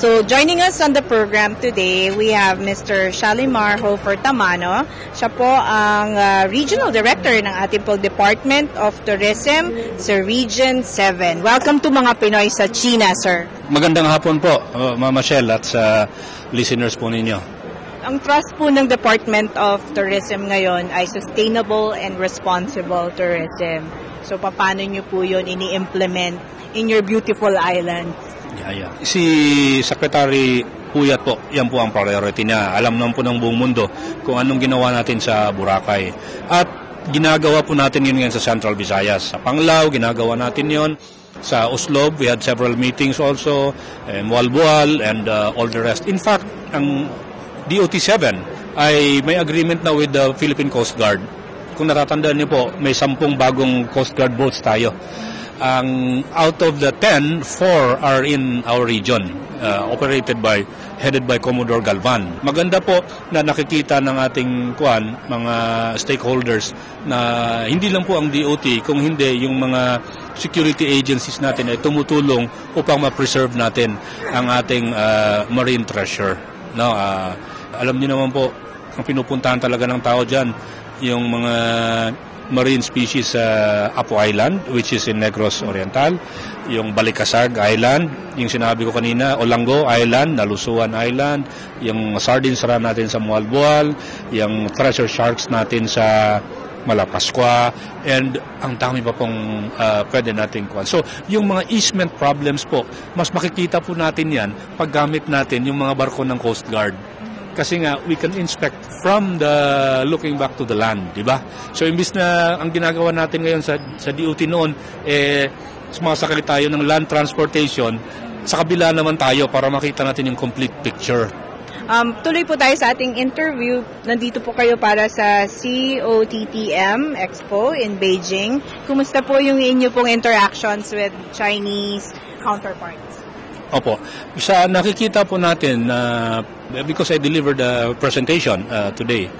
So, joining us on the program today, we have Mr. Shalimar Hofer Tamano. Siya po ang uh, Regional Director ng ating po Department of Tourism sa Region 7. Welcome to mga Pinoy sa China, sir. Magandang hapon po, uh, Mama Shell, at sa listeners po ninyo. Ang trust po ng Department of Tourism ngayon ay sustainable and responsible tourism. So, paano nyo po yun ini-implement in your beautiful island? Yeah. Si Secretary Puyat po, yan po ang priority niya. Alam naman po ng buong mundo kung anong ginawa natin sa Boracay. At ginagawa po natin yun ngayon sa Central Visayas. Sa Panglao, ginagawa natin yon sa Oslob, we had several meetings also, and Walbual, and uh, all the rest. In fact, ang DOT-7 ay may agreement na with the Philippine Coast Guard. Kung natatandaan niyo po, may sampung bagong Coast Guard boats tayo ang out of the 10, 4 are in our region, uh, operated by, headed by Commodore Galvan. Maganda po na nakikita ng ating kuan, mga stakeholders na hindi lang po ang DOT, kung hindi yung mga security agencies natin ay tumutulong upang ma-preserve natin ang ating uh, marine treasure. No, uh, alam niyo naman po, ang pinupuntahan talaga ng tao diyan yung mga marine species sa uh, Apo Island, which is in Negros Oriental, yung Balikasag Island, yung sinabi ko kanina, Olango Island, Nalusuan Island, yung sardines run natin sa Mualbual, yung treasure sharks natin sa Malapascua, and ang dami pa pong uh, pwede natin kuhan. So, yung mga easement problems po, mas makikita po natin yan paggamit natin yung mga barko ng Coast Guard kasi nga we can inspect from the looking back to the land, di ba? So imbis na ang ginagawa natin ngayon sa sa DOT noon eh sumasakay tayo ng land transportation, sa kabila naman tayo para makita natin yung complete picture. Um, tuloy po tayo sa ating interview. Nandito po kayo para sa COTTM Expo in Beijing. Kumusta po yung inyo pong interactions with Chinese counterparts? Opo. Sa nakikita po natin na uh, because I delivered a presentation uh, today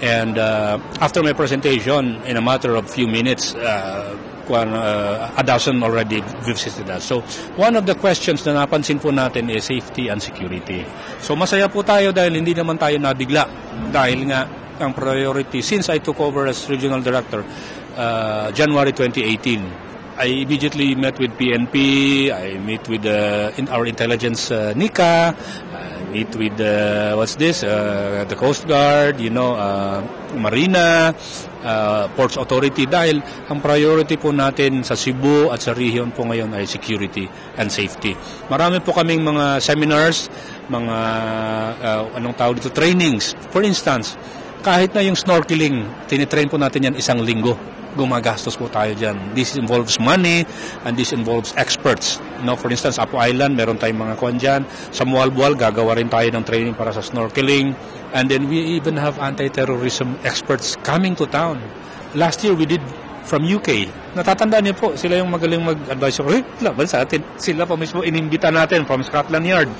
and uh, after my presentation in a matter of few minutes uh, one, uh, a dozen already visited us. So, one of the questions na napansin po natin is safety and security. So, masaya po tayo dahil hindi naman tayo nabigla. Dahil nga, ang priority, since I took over as regional director, uh, January 2018, I immediately met with PNP, I meet with uh, in our intelligence uh, NICA, I meet with uh, what's this, uh, the Coast Guard, you know, uh, Marina, uh, Ports Authority dahil ang priority po natin sa Cebu at sa region po ngayon ay security and safety. Marami po kaming mga seminars, mga uh, anong tawag dito, trainings. For instance, kahit na yung snorkeling, tinitrain po natin yan isang linggo gumagastos po tayo dyan. This involves money and this involves experts. Know, for instance, Apo Island, meron tayong mga kwan dyan. Sa Mualbual, gagawa rin tayo ng training para sa snorkeling. And then we even have anti-terrorism experts coming to town. Last year, we did from UK. Natatandaan niyo po, sila yung magaling mag-advise eh, laban sa atin. Sila pa mismo inimbita natin from Scotland Yard.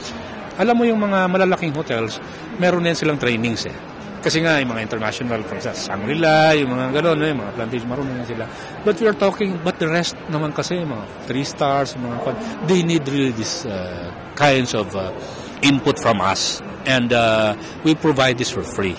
Alam mo yung mga malalaking hotels, meron din silang trainings eh. Kasi nga, yung mga international, for example, Shangri-La, yung mga gano'n, no, yung mga plantation, marunong na sila. But we are talking, but the rest naman kasi, mga three stars, mga, they need really this uh, kinds of uh, input from us. And uh, we provide this for free.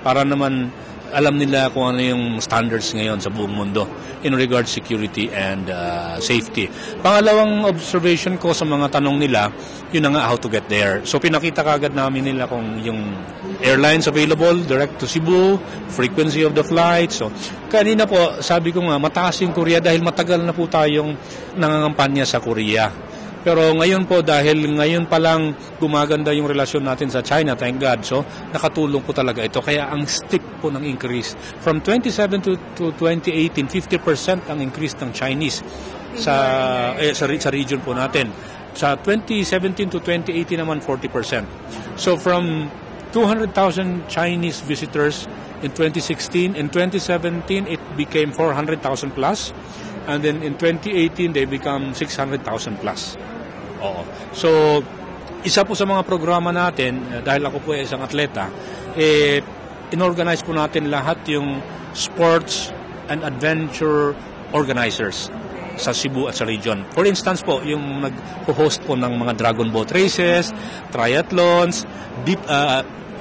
Para naman, alam nila kung ano yung standards ngayon sa buong mundo in regards security and uh, safety. Pangalawang observation ko sa mga tanong nila, yun na nga how to get there. So pinakita kagad namin nila kung yung airlines available direct to Cebu, frequency of the flight. So kanina po, sabi ko nga, mataas yung Korea dahil matagal na po tayong nangangampanya sa Korea. Pero ngayon po, dahil ngayon pa lang gumaganda yung relasyon natin sa China, thank God, so nakatulong po talaga ito. Kaya ang steep po ng increase. From 27 to, to 2018, 50% ang increase ng Chinese sa, eh, sa, sa region po natin. Sa 2017 to 2018 naman, 40%. So from 200,000 Chinese visitors in 2016, in 2017, it became 400,000 plus. And then in 2018, they become 600,000 plus. Oo. So, isa po sa mga programa natin, eh, dahil ako po ay isang atleta, eh, inorganize po natin lahat yung sports and adventure organizers sa Cebu at sa region. For instance po, yung nag-host po ng mga dragon boat races, triathlons, deep uh,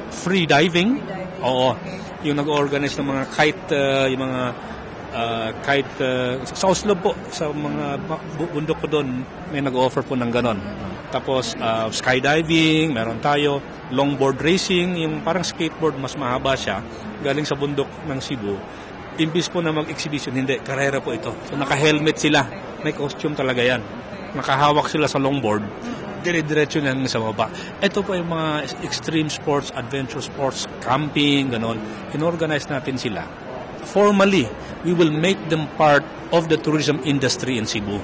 free diving. Oo. Yung nag-organize ng mga kite, uh, yung mga uh, kite uh, sa Oslo po, sa mga bundok ko doon, may nag-offer po ng ganon. Tapos uh, skydiving, meron tayo, longboard racing, yung parang skateboard, mas mahaba siya, galing sa bundok ng Cebu imbis po na mag-exhibition, hindi, karera po ito. So naka-helmet sila, may costume talaga yan. Nakahawak sila sa longboard, dire-diretso na sa baba. Ito po yung mga extreme sports, adventure sports, camping, ganon. Inorganize natin sila. Formally, we will make them part of the tourism industry in Cebu.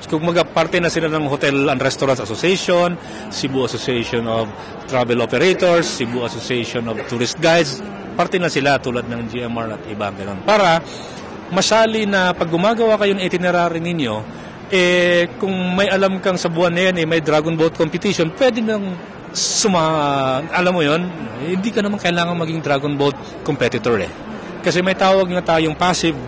So, kung parte na sila ng Hotel and Restaurants Association, Cebu Association of Travel Operators, Cebu Association of Tourist Guides, parte na sila tulad ng GMR at iba ganun. Para masali na pag gumagawa kayo itinerary ninyo, eh, kung may alam kang sa buwan na yan, eh, may Dragon Boat competition, pwede nang suma, alam mo yon hindi ka naman kailangan maging Dragon Boat competitor eh. Kasi may tawag nga tayong passive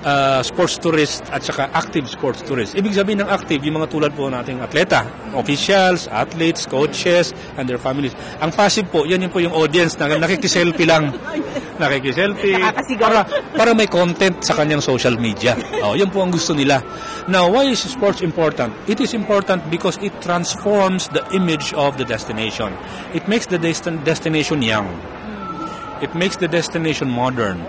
uh, sports tourist at saka active sports tourist. Ibig sabihin ng active, yung mga tulad po nating atleta, officials, athletes, coaches, and their families. Ang passive po, yan yung po yung audience na nakikiselfie lang. Nakikiselfie. Para, para may content sa kanyang social media. Oh, yan po ang gusto nila. Now, why is sports important? It is important because it transforms the image of the destination. It makes the destin- destination young. It makes the destination modern.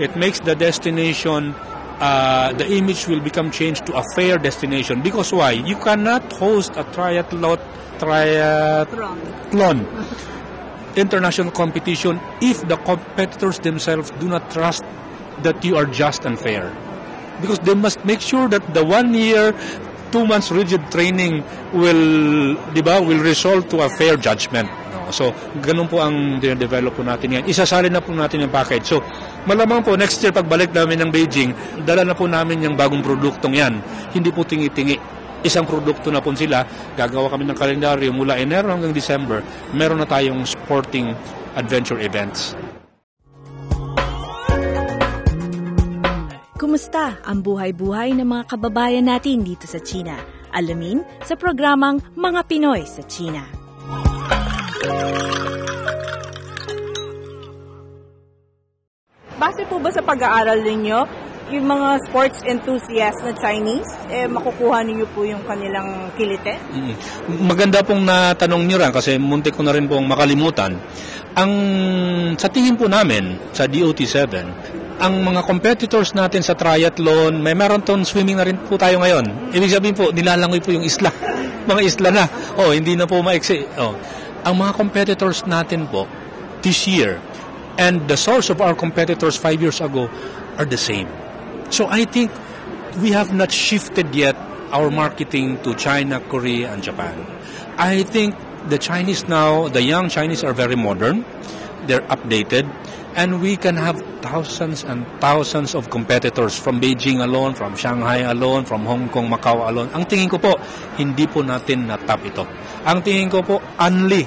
It makes the destination uh, the image will become changed to a fair destination. Because why? You cannot host a triathlon, triathlon international competition if the competitors themselves do not trust that you are just and fair. Because they must make sure that the one year, two months rigid training will, di ba, will result to a fair judgment. So, ganun po ang develop po natin yan. Isasali na po natin yung package. So, malamang po next year pagbalik namin ng Beijing, dala na po namin yung bagong produktong yan. Hindi po tingi-tingi. Isang produkto na po sila. Gagawa kami ng kalendaryo mula Enero hanggang December. Meron na tayong sporting adventure events. Kumusta ang buhay-buhay ng mga kababayan natin dito sa China? Alamin sa programang Mga Pinoy sa China. Base po ba sa pag-aaral ninyo, yung mga sports enthusiasts na Chinese, eh, makukuha ninyo po yung kanilang kilite? Mm. Maganda pong natanong niyo rin kasi muntik ko na rin pong makalimutan. Ang sa tingin po namin sa DOT7, ang mga competitors natin sa triathlon, may marathon swimming na rin po tayo ngayon. Ibig sabihin po, nilalangoy po yung isla. mga isla na. Oh, hindi na po maiksi. Oh. Ang mga competitors natin po, this year, and the source of our competitors five years ago are the same. So I think we have not shifted yet our marketing to China, Korea, and Japan. I think the Chinese now, the young Chinese are very modern, they're updated, and we can have thousands and thousands of competitors from Beijing alone, from Shanghai alone, from Hong Kong, Macau alone. Ang tingin ko po, hindi po natin na-tap ito. Ang tingin ko po, only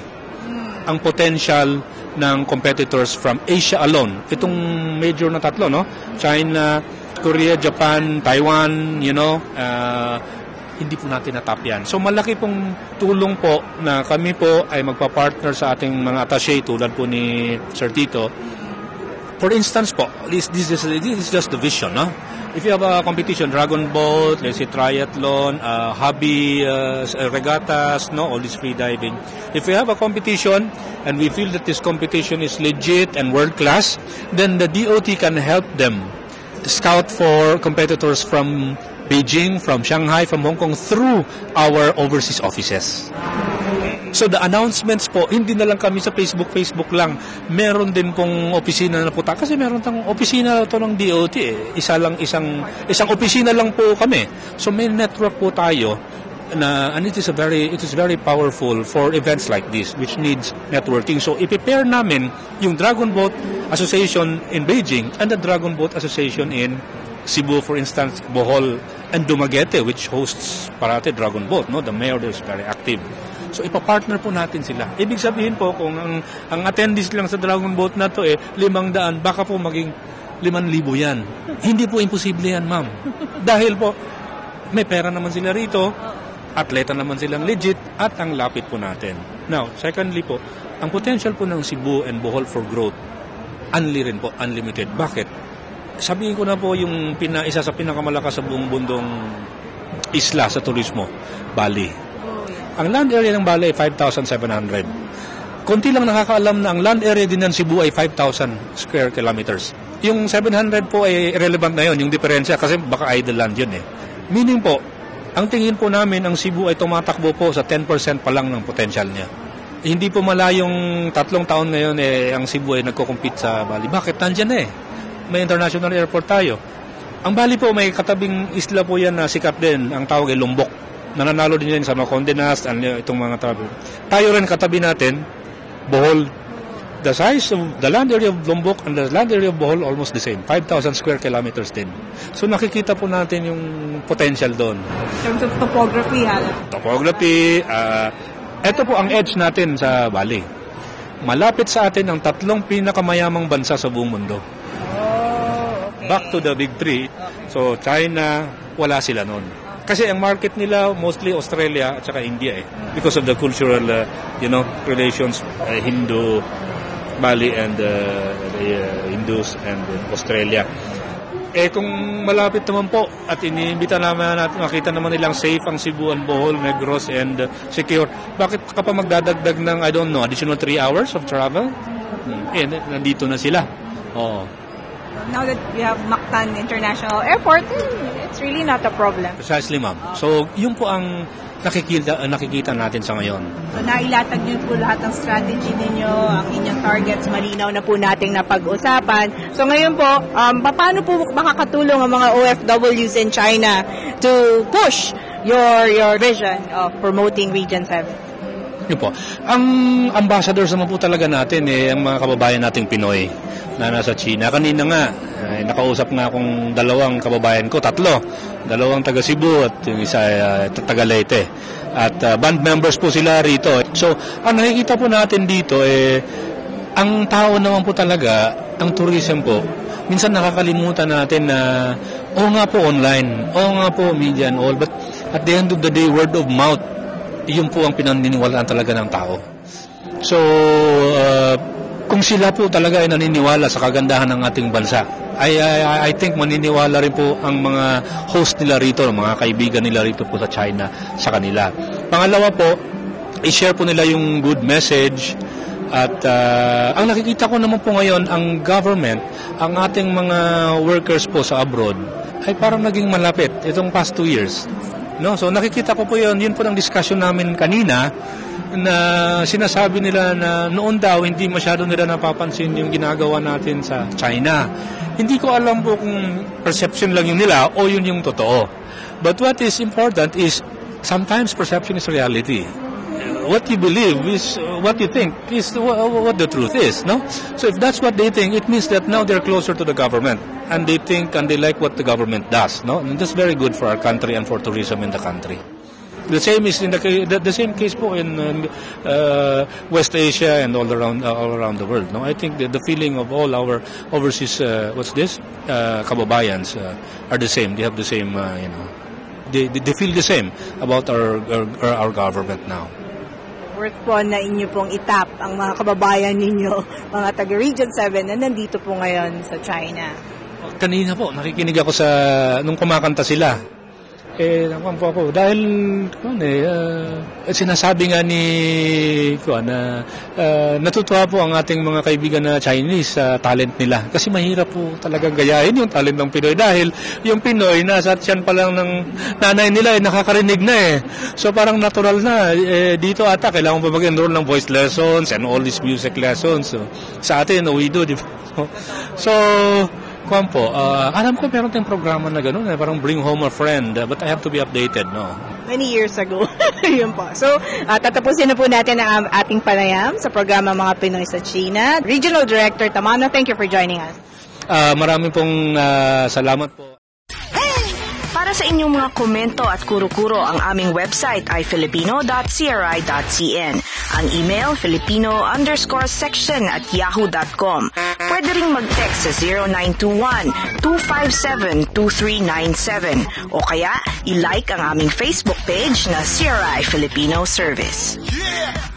ang potential ng competitors from Asia alone. Itong major na tatlo, no? China, Korea, Japan, Taiwan, you know, uh, hindi po natin natap yan. So malaki pong tulong po na kami po ay magpa-partner sa ating mga attaché tulad po ni Sir Tito. For instance po, this, this, is, this is just the vision, no? If you have a competition, Dragon Boat, let's say triathlon, uh, hobby, uh, regattas, no, all this free diving. If we have a competition and we feel that this competition is legit and world class, then the DOT can help them scout for competitors from Beijing, from Shanghai, from Hong Kong through our overseas offices. So the announcements po, hindi na lang kami sa Facebook, Facebook lang. Meron din pong opisina na po ta. Kasi meron tang opisina to ng DOT eh. Isa lang, isang, isang opisina lang po kami. So may network po tayo na and it is a very it is very powerful for events like this which needs networking so i-prepare namin yung Dragon Boat Association in Beijing and the Dragon Boat Association in Cebu for instance Bohol and Dumaguete which hosts parate Dragon Boat no the mayor is very active So ipapartner po natin sila. Ibig sabihin po kung ang, ang attendees lang sa Dragon Boat na to eh limang daan, baka po maging liman libo yan. Hindi po imposible yan, ma'am. Dahil po, may pera naman sila rito, atleta naman silang legit, at ang lapit po natin. Now, secondly po, ang potential po ng Cebu and Bohol for growth, unli rin po, unlimited. Bakit? Sabihin ko na po yung pina, isa sa pinakamalakas sa buong bundong isla sa turismo, Bali. Ang land area ng Bali ay 5,700. Konti lang nakakaalam na ang land area din ng Cebu ay 5,000 square kilometers. Yung 700 po ay irrelevant na yon, yung diferensya kasi baka idle land yun eh. Meaning po, ang tingin po namin ang Cebu ay tumatakbo po sa 10% pa lang ng potential niya. Hindi po malayong tatlong taon ngayon eh ang Cebu ay nagko-compete sa Bali. Bakit? Nandiyan na eh. May international airport tayo. Ang Bali po may katabing isla po yan na sikat din. Ang tawag ay Lombok nananalo din yan sa mga Conde Nast, itong mga travel. Tayo rin katabi natin, Bohol, the size of the land area of Lombok and the land area of Bohol almost the same, 5,000 square kilometers din. So nakikita po natin yung potential doon. In terms of topography, ha? Topography, uh, ito po ang edge natin sa Bali. Malapit sa atin ang tatlong pinakamayamang bansa sa buong mundo. Oh, okay. Back to the big three. So China, wala sila noon. Kasi ang market nila mostly Australia at saka India eh. Because of the cultural, uh, you know, relations, uh, Hindu, Bali and uh, the uh, Hindus and uh, Australia. Eh kung malapit naman po at iniimbita naman natin, makita naman nilang safe ang Cebu and Bohol, Negros and uh, secure. Bakit ka pa magdadagdag ng, I don't know, additional 3 hours of travel? Hmm. Eh, nandito na sila. Oo. Now that we have Mactan International Airport, it's really not a problem. Precisely, ma'am. So, yun po ang nakikita, nakikita natin sa ngayon. So, nailatag niyo po lahat ng strategy ninyo, ang inyong targets, malinaw na po nating napag-usapan. So, ngayon po, um, paano po makakatulong ang mga OFWs in China to push your your vision of promoting Region 7? Yun po. Ang ambassadors naman po talaga natin, eh, ang mga kababayan nating Pinoy na nasa China. Kanina nga, eh, nakausap nga akong dalawang kababayan ko, tatlo. Dalawang taga Cebu at yung isa uh, taga Leyte. At uh, band members po sila rito. So, ang nakikita po natin dito, eh, ang tao naman po talaga, ang tourism po, minsan nakakalimutan natin na, oo nga po online, oo nga po media and all, but at the end of the day, word of mouth, yun po ang pinaniniwalaan talaga ng tao. So, uh, kung sila po talaga ay naniniwala sa kagandahan ng ating bansa, I, I, I think maniniwala rin po ang mga host nila rito, mga kaibigan nila rito po sa China sa kanila. Pangalawa po, i-share po nila yung good message at uh, ang nakikita ko naman po ngayon, ang government, ang ating mga workers po sa abroad, ay parang naging malapit itong past two years. No? So nakikita ko po yun, yun po ng discussion namin kanina, na sinasabi nila na noon daw hindi masyado nila napapansin yung ginagawa natin sa China. Hindi ko alam po kung perception lang yung nila o yun yung totoo. But what is important is sometimes perception is reality. What you believe is what you think is what the truth is, no? So if that's what they think, it means that now they're closer to the government and they think and they like what the government does, no? And that's very good for our country and for tourism in the country. The same is in the, the, the same case po in uh, West Asia and all around uh, all around the world. No, I think the, the feeling of all our overseas uh, what's this uh, kababayans uh, are the same. They have the same uh, you know they, they feel the same about our our, our government now. Worth po na inyo pong itap ang mga kababayan ninyo, mga taga Region 7 na nandito po ngayon sa China. Kanina po, nakikinig ako sa, nung kumakanta sila, Eh, nakuha po ako. Dahil, kung eh, uh, sinasabi nga ni, kung na, uh, natutuwa po ang ating mga kaibigan na Chinese sa uh, talent nila. Kasi mahirap po talagang gayahin yung talent ng Pinoy. Dahil yung Pinoy, nasa tiyan pa lang ng nanay nila, eh, nakakarinig na eh. So parang natural na. Eh, dito ata, kailangan pa mag-enroll ng voice lessons and all these music lessons. So, sa atin, we do, di ba? So, Kwan po, uh, alam ko meron tayong programa na gano'n, eh, parang bring home a friend, uh, but I have to be updated, no? Many years ago. Yun po. So, uh, tatapusin na po natin ang ating panayam sa programa Mga Pinoy sa China. Regional Director Tamano, thank you for joining us. Uh, marami pong uh, salamat po. Para sa inyong mga komento at kuro-kuro, ang aming website ay filipino.cri.cn. Ang email, filipino underscore section at yahoo.com. Pwede ring mag-text sa 0921-257-2397 o kaya i-like ang aming Facebook page na CRI Filipino Service. Yeah!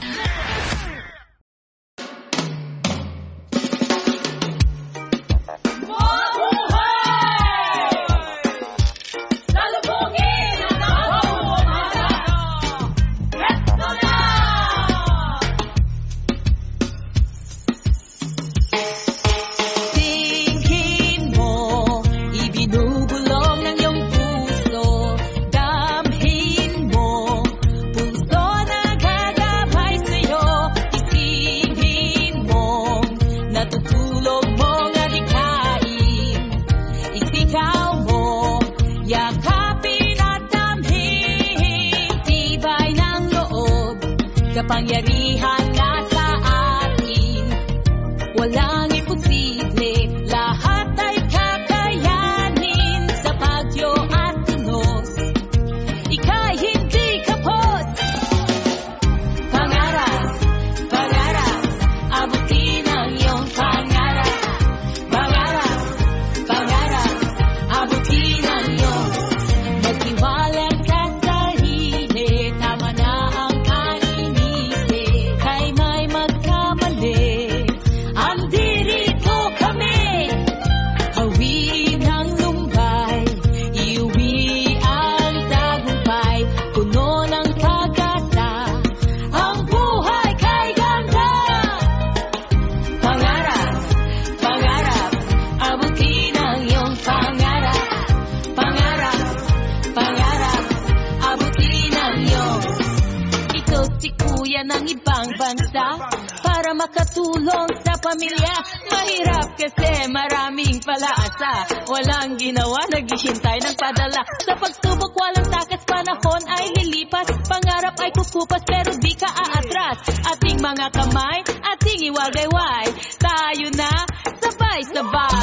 Makatulong sa pamilya. Mahirap kasi maraming palaasa. Walang ginawa, naghihintay ng padala. Sa pagsubok walang takas, panahon ay lilipas. Pangarap ay kukupas pero di ka aatras. Ating mga kamay, ating iwagayway. Tayo na, sabay-sabay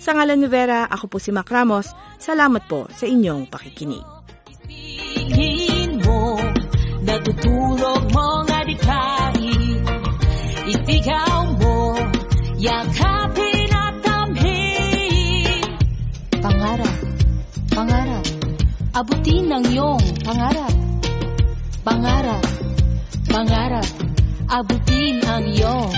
Sa ngalan ni Vera, ako po si Mac Ramos. Salamat po sa inyong pakikinig. Tingin mo, natutulog mong adikain Isigaw mo, yakapin at tamhin Pangarap, pangarap, abutin ang iyong pangarap Pangarap, pangarap, abutin ang iyong